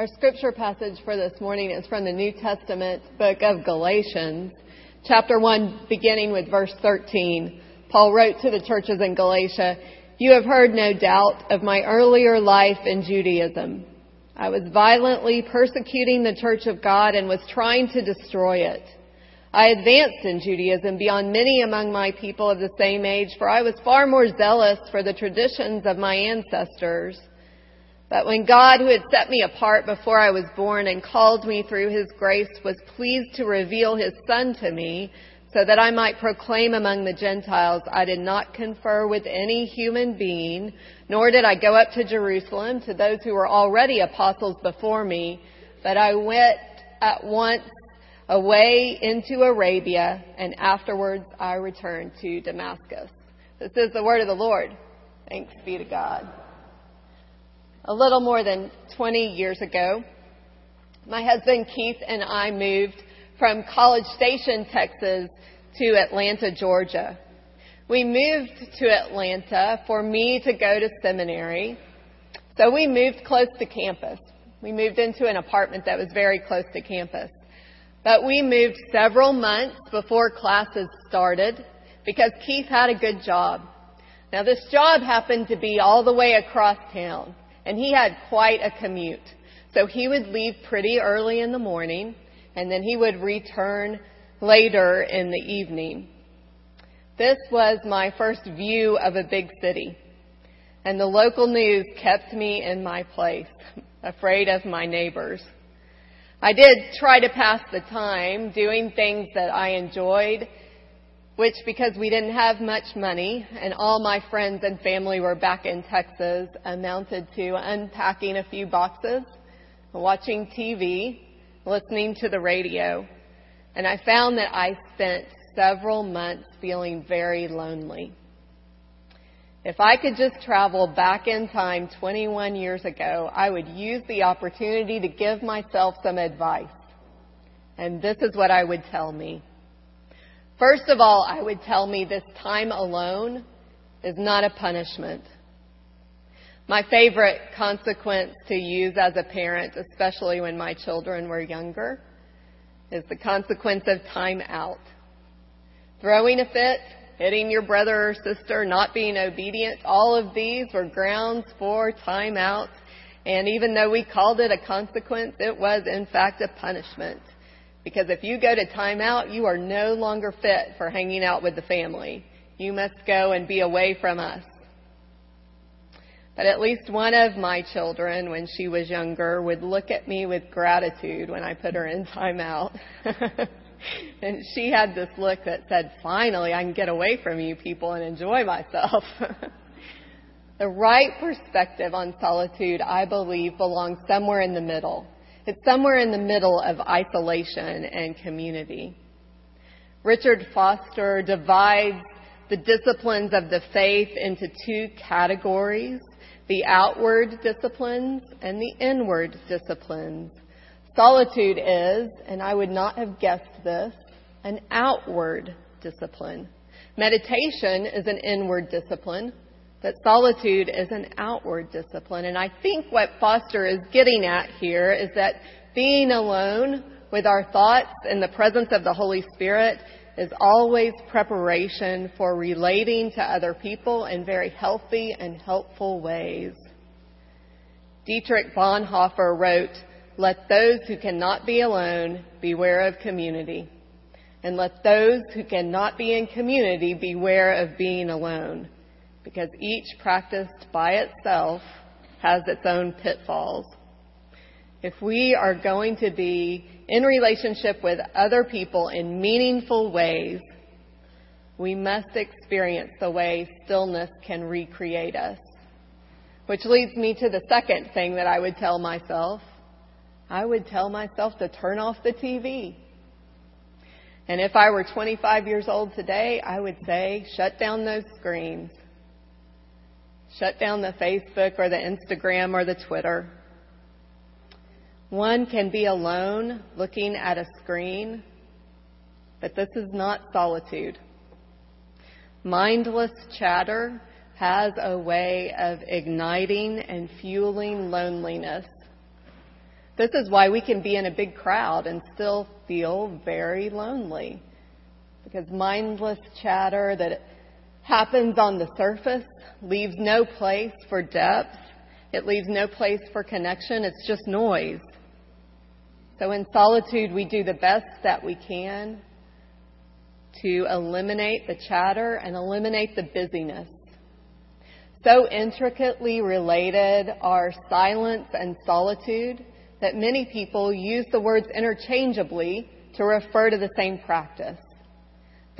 Our scripture passage for this morning is from the New Testament book of Galatians, chapter 1, beginning with verse 13. Paul wrote to the churches in Galatia, You have heard, no doubt, of my earlier life in Judaism. I was violently persecuting the church of God and was trying to destroy it. I advanced in Judaism beyond many among my people of the same age, for I was far more zealous for the traditions of my ancestors. But when God, who had set me apart before I was born and called me through his grace, was pleased to reveal his Son to me, so that I might proclaim among the Gentiles, I did not confer with any human being, nor did I go up to Jerusalem to those who were already apostles before me, but I went at once away into Arabia, and afterwards I returned to Damascus. This is the word of the Lord. Thanks be to God. A little more than 20 years ago, my husband Keith and I moved from College Station, Texas to Atlanta, Georgia. We moved to Atlanta for me to go to seminary. So we moved close to campus. We moved into an apartment that was very close to campus. But we moved several months before classes started because Keith had a good job. Now this job happened to be all the way across town and he had quite a commute. So he would leave pretty early in the morning and then he would return later in the evening. This was my first view of a big city and the local news kept me in my place, afraid of my neighbors. I did try to pass the time doing things that I enjoyed, which because we didn't have much money and all my friends and family were back in Texas amounted to unpacking a few boxes, watching TV, listening to the radio. And I found that I spent several months feeling very lonely. If I could just travel back in time 21 years ago, I would use the opportunity to give myself some advice. And this is what I would tell me. First of all, I would tell me this time alone is not a punishment. My favorite consequence to use as a parent, especially when my children were younger, is the consequence of time out. Throwing a fit, hitting your brother or sister, not being obedient, all of these were grounds for time out. And even though we called it a consequence, it was in fact a punishment. Because if you go to time out, you are no longer fit for hanging out with the family. You must go and be away from us. But at least one of my children, when she was younger, would look at me with gratitude when I put her in time out. and she had this look that said, finally, I can get away from you people and enjoy myself. the right perspective on solitude, I believe, belongs somewhere in the middle. It's somewhere in the middle of isolation and community. Richard Foster divides the disciplines of the faith into two categories the outward disciplines and the inward disciplines. Solitude is, and I would not have guessed this, an outward discipline. Meditation is an inward discipline, but solitude is an outward discipline. And I think what Foster is getting at here is that being alone with our thoughts in the presence of the Holy Spirit is always preparation for relating to other people in very healthy and helpful ways. Dietrich Bonhoeffer wrote, let those who cannot be alone beware of community. And let those who cannot be in community beware of being alone. Because each practiced by itself has its own pitfalls. If we are going to be in relationship with other people in meaningful ways, we must experience the way stillness can recreate us. Which leads me to the second thing that I would tell myself I would tell myself to turn off the TV. And if I were 25 years old today, I would say, shut down those screens. Shut down the Facebook or the Instagram or the Twitter. One can be alone looking at a screen, but this is not solitude. Mindless chatter has a way of igniting and fueling loneliness This is why we can be in a big crowd and still feel very lonely. Because mindless chatter that happens on the surface leaves no place for depth. It leaves no place for connection. It's just noise. So in solitude, we do the best that we can to eliminate the chatter and eliminate the busyness. So intricately related are silence and solitude that many people use the words interchangeably to refer to the same practice.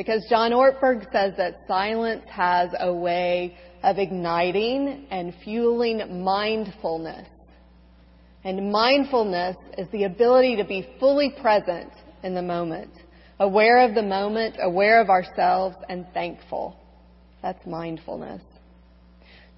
Because John Ortberg says that silence has a way of igniting and fueling mindfulness. And mindfulness is the ability to be fully present in the moment, aware of the moment, aware of ourselves, and thankful. That's mindfulness.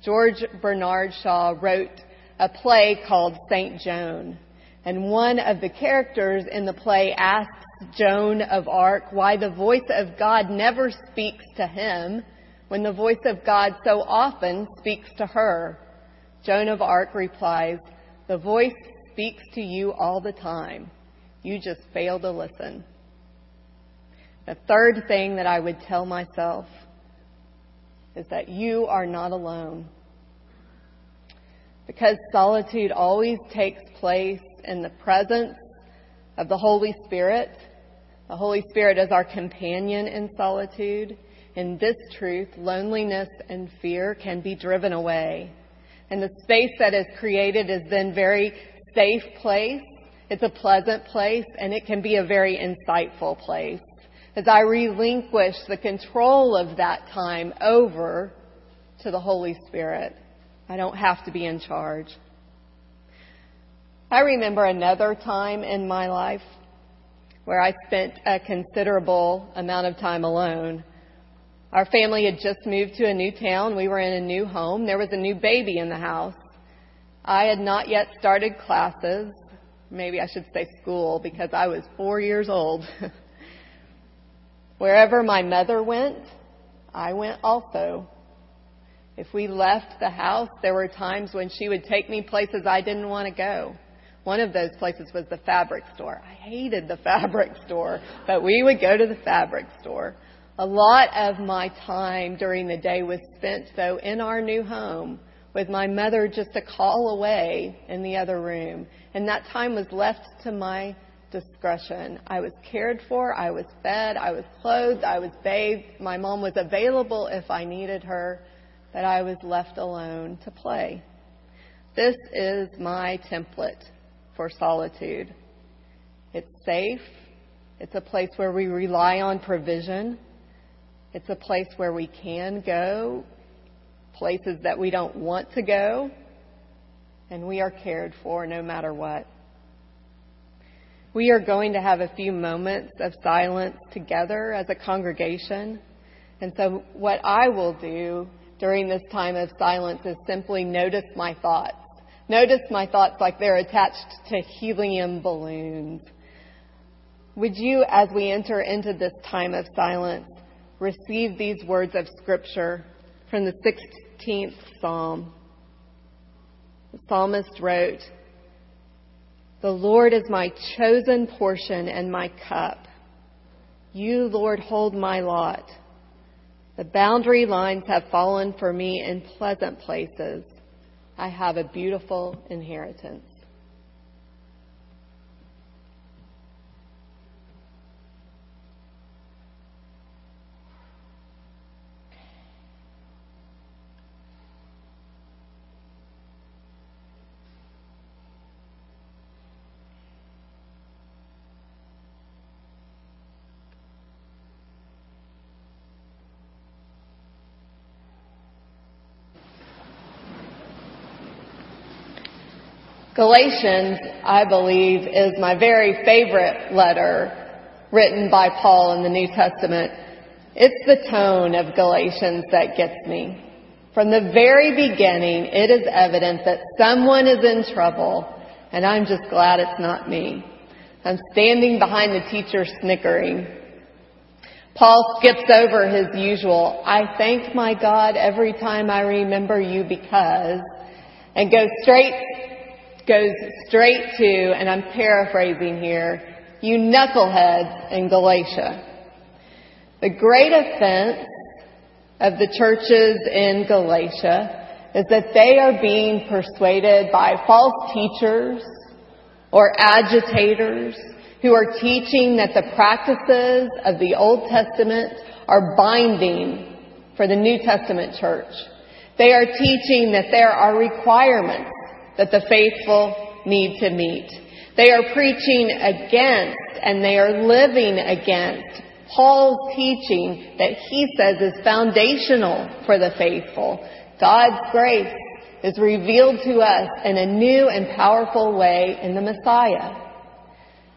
George Bernard Shaw wrote a play called St. Joan. And one of the characters in the play asks Joan of Arc why the voice of God never speaks to him when the voice of God so often speaks to her. Joan of Arc replies, The voice speaks to you all the time. You just fail to listen. The third thing that I would tell myself is that you are not alone. Because solitude always takes place in the presence of the Holy Spirit. The Holy Spirit is our companion in solitude. In this truth, loneliness and fear can be driven away. And the space that is created is then very safe place. It's a pleasant place and it can be a very insightful place as I relinquish the control of that time over to the Holy Spirit. I don't have to be in charge. I remember another time in my life where I spent a considerable amount of time alone. Our family had just moved to a new town. We were in a new home. There was a new baby in the house. I had not yet started classes. Maybe I should say school because I was four years old. Wherever my mother went, I went also. If we left the house, there were times when she would take me places I didn't want to go. One of those places was the fabric store. I hated the fabric store, but we would go to the fabric store. A lot of my time during the day was spent, though, in our new home with my mother just a call away in the other room. And that time was left to my discretion. I was cared for, I was fed, I was clothed, I was bathed. My mom was available if I needed her, but I was left alone to play. This is my template for solitude. It's safe. It's a place where we rely on provision. It's a place where we can go, places that we don't want to go, and we are cared for no matter what. We are going to have a few moments of silence together as a congregation. And so, what I will do during this time of silence is simply notice my thoughts. Notice my thoughts like they're attached to helium balloons. Would you, as we enter into this time of silence, receive these words of Scripture from the 16th Psalm? The psalmist wrote, the Lord is my chosen portion and my cup. You, Lord, hold my lot. The boundary lines have fallen for me in pleasant places. I have a beautiful inheritance. Galatians, I believe, is my very favorite letter written by Paul in the New Testament. It's the tone of Galatians that gets me. From the very beginning, it is evident that someone is in trouble, and I'm just glad it's not me. I'm standing behind the teacher snickering. Paul skips over his usual, I thank my God every time I remember you because, and goes straight goes straight to, and I'm paraphrasing here, you knuckleheads in Galatia. The great offense of the churches in Galatia is that they are being persuaded by false teachers or agitators who are teaching that the practices of the Old Testament are binding for the New Testament church. They are teaching that there are requirements that the faithful need to meet. They are preaching against and they are living against Paul's teaching that he says is foundational for the faithful. God's grace is revealed to us in a new and powerful way in the Messiah.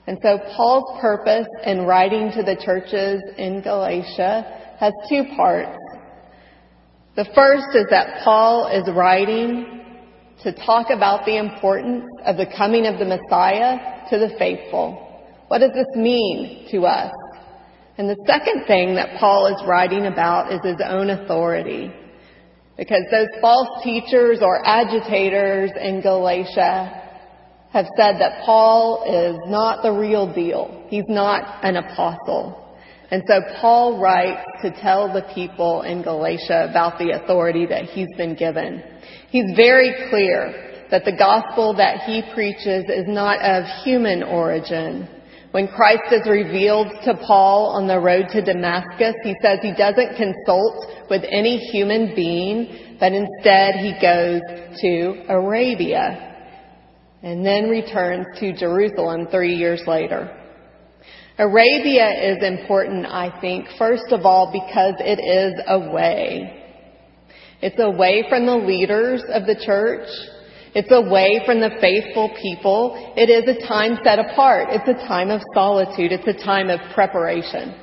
And so Paul's purpose in writing to the churches in Galatia has two parts. The first is that Paul is writing to talk about the importance of the coming of the Messiah to the faithful. What does this mean to us? And the second thing that Paul is writing about is his own authority. Because those false teachers or agitators in Galatia have said that Paul is not the real deal. He's not an apostle. And so Paul writes to tell the people in Galatia about the authority that he's been given. He's very clear that the gospel that he preaches is not of human origin. When Christ is revealed to Paul on the road to Damascus, he says he doesn't consult with any human being, but instead he goes to Arabia and then returns to Jerusalem three years later. Arabia is important, I think, first of all, because it is away. It's away from the leaders of the church. It's away from the faithful people. It is a time set apart. It's a time of solitude. It's a time of preparation.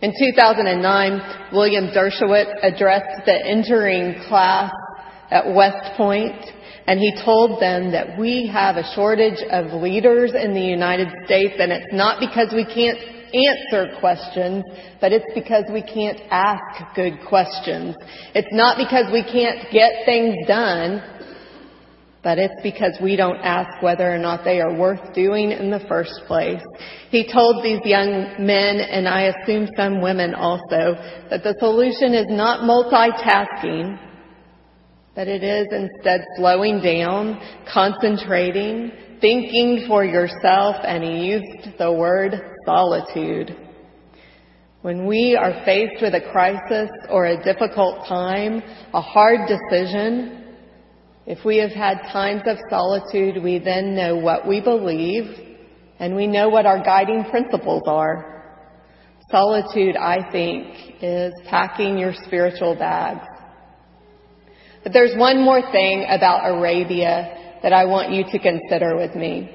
In 2009, William Deresiewicz addressed the entering class at West Point and he told them that we have a shortage of leaders in the United States and it's not because we can't answer questions, but it's because we can't ask good questions. It's not because we can't get things done, but it's because we don't ask whether or not they are worth doing in the first place. He told these young men, and I assume some women also, that the solution is not multitasking, but it is instead slowing down, concentrating, thinking for yourself, and he used the word solitude. When we are faced with a crisis or a difficult time, a hard decision, if we have had times of solitude, we then know what we believe and we know what our guiding principles are. Solitude, I think, is packing your spiritual bags. But there's one more thing about Arabia that I want you to consider with me.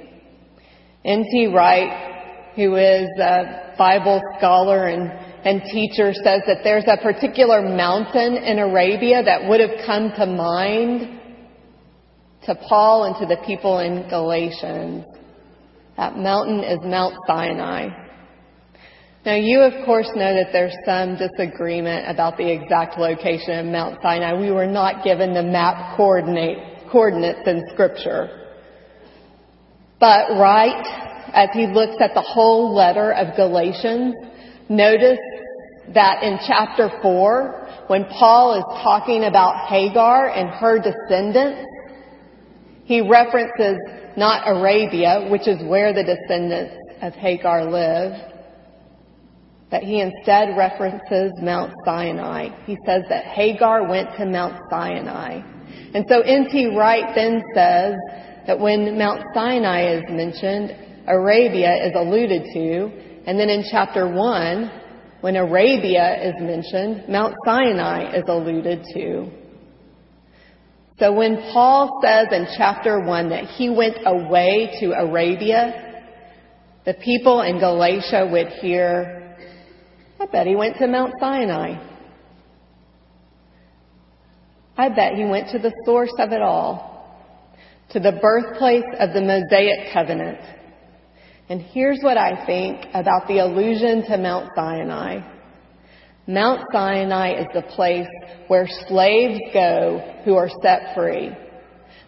N.T. Wright, who is a Bible scholar and, and teacher, says that there's a particular mountain in Arabia that would have come to mind to Paul and to the people in Galatians. That mountain is Mount Sinai. Now, you of course know that there's some disagreement about the exact location of Mount Sinai. We were not given the map coordinate, coordinates in Scripture. But right as he looks at the whole letter of Galatians, notice that in chapter 4, when Paul is talking about Hagar and her descendants, he references not Arabia, which is where the descendants of Hagar live, but he instead references Mount Sinai. He says that Hagar went to Mount Sinai. And so N.T. Wright then says that when Mount Sinai is mentioned, Arabia is alluded to, and then in chapter 1, when Arabia is mentioned, Mount Sinai is alluded to. So when Paul says in chapter 1 that he went away to Arabia, the people in Galatia would hear I bet he went to Mount Sinai. I bet he went to the source of it all, to the birthplace of the Mosaic covenant. And here's what I think about the allusion to Mount Sinai. Mount Sinai is the place where slaves go who are set free.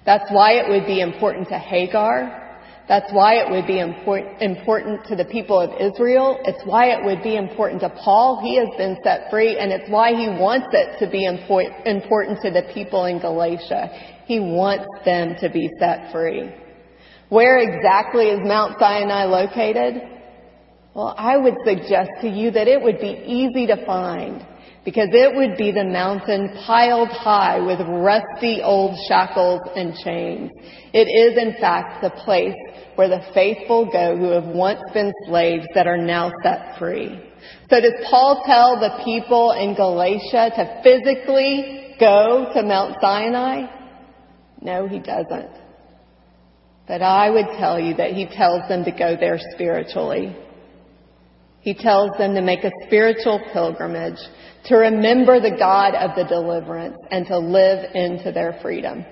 That's why it would be important to Hagar. That's why it would be important to the people of Israel. It's why it would be important to Paul. He has been set free, and it's why he wants it to be important to the people in Galatia. He wants them to be set free. Where exactly is Mount Sinai located? Well, I would suggest to you that it would be easy to find because it would be the mountain piled high with rusty old shackles and chains. It is in fact the place where the faithful go who have once been slaves that are now set free. So does Paul tell the people in Galatia to physically go to Mount Sinai? No, he doesn't. But I would tell you that he tells them to go there spiritually. He tells them to make a spiritual pilgrimage, to remember the God of the deliverance, and to live into their freedom.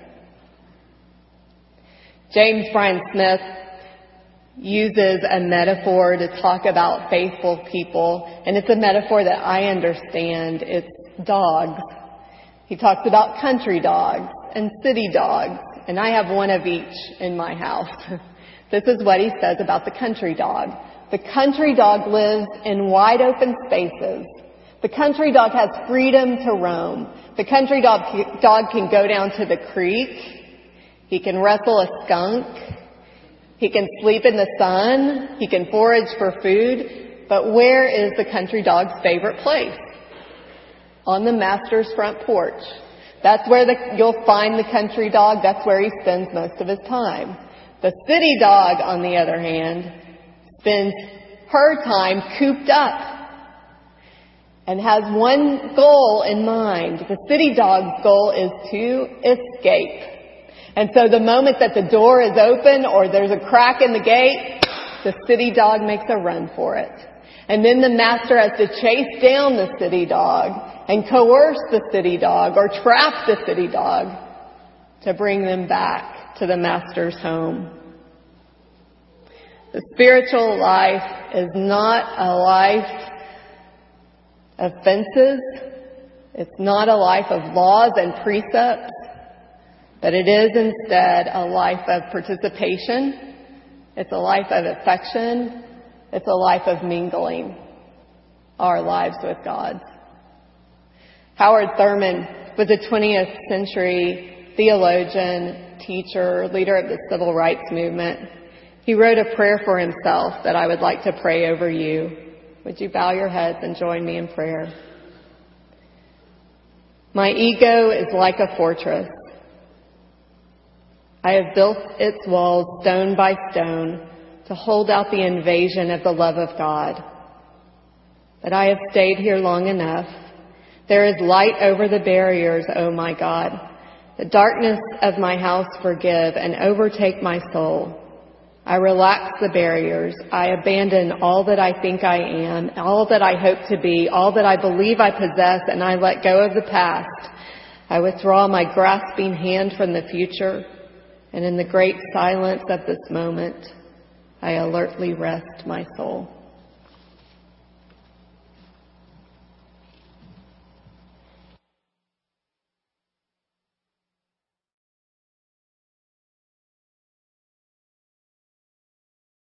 James Bryan Smith uses a metaphor to talk about faithful people, and it's a metaphor that I understand. It's dogs. He talks about country dogs and city dogs, and I have one of each in my house. this is what he says about the country dog. The country dog lives in wide open spaces. The country dog has freedom to roam. The country dog, dog can go down to the creek. He can wrestle a skunk. He can sleep in the sun. He can forage for food. But where is the country dog's favorite place? On the master's front porch. That's where the, you'll find the country dog. That's where he spends most of his time. The city dog, on the other hand, spends her time cooped up and has one goal in mind. The city dog's goal is to escape. And so the moment that the door is open or there's a crack in the gate, the city dog makes a run for it. And then the master has to chase down the city dog and coerce the city dog or trap the city dog to bring them back to the master's home. The spiritual life is not a life of fences. It's not a life of laws and precepts, but it is instead a life of participation. It's a life of affection. It's a life of mingling our lives with God's. Howard Thurman was a 20th century theologian, teacher, leader of the civil rights movement. He wrote a prayer for himself that I would like to pray over you. Would you bow your heads and join me in prayer? My ego is like a fortress. I have built its walls stone by stone to hold out the invasion of the love of God. But I have stayed here long enough there is light over the barriers, O my God. The darkness of my house forgive and overtake my soul. I relax the barriers. I abandon all that I think I am, all that I hope to be, all that I believe I possess, and I let go of the past. I withdraw my grasping hand from the future, and in the great silence of this moment, I alertly rest my soul.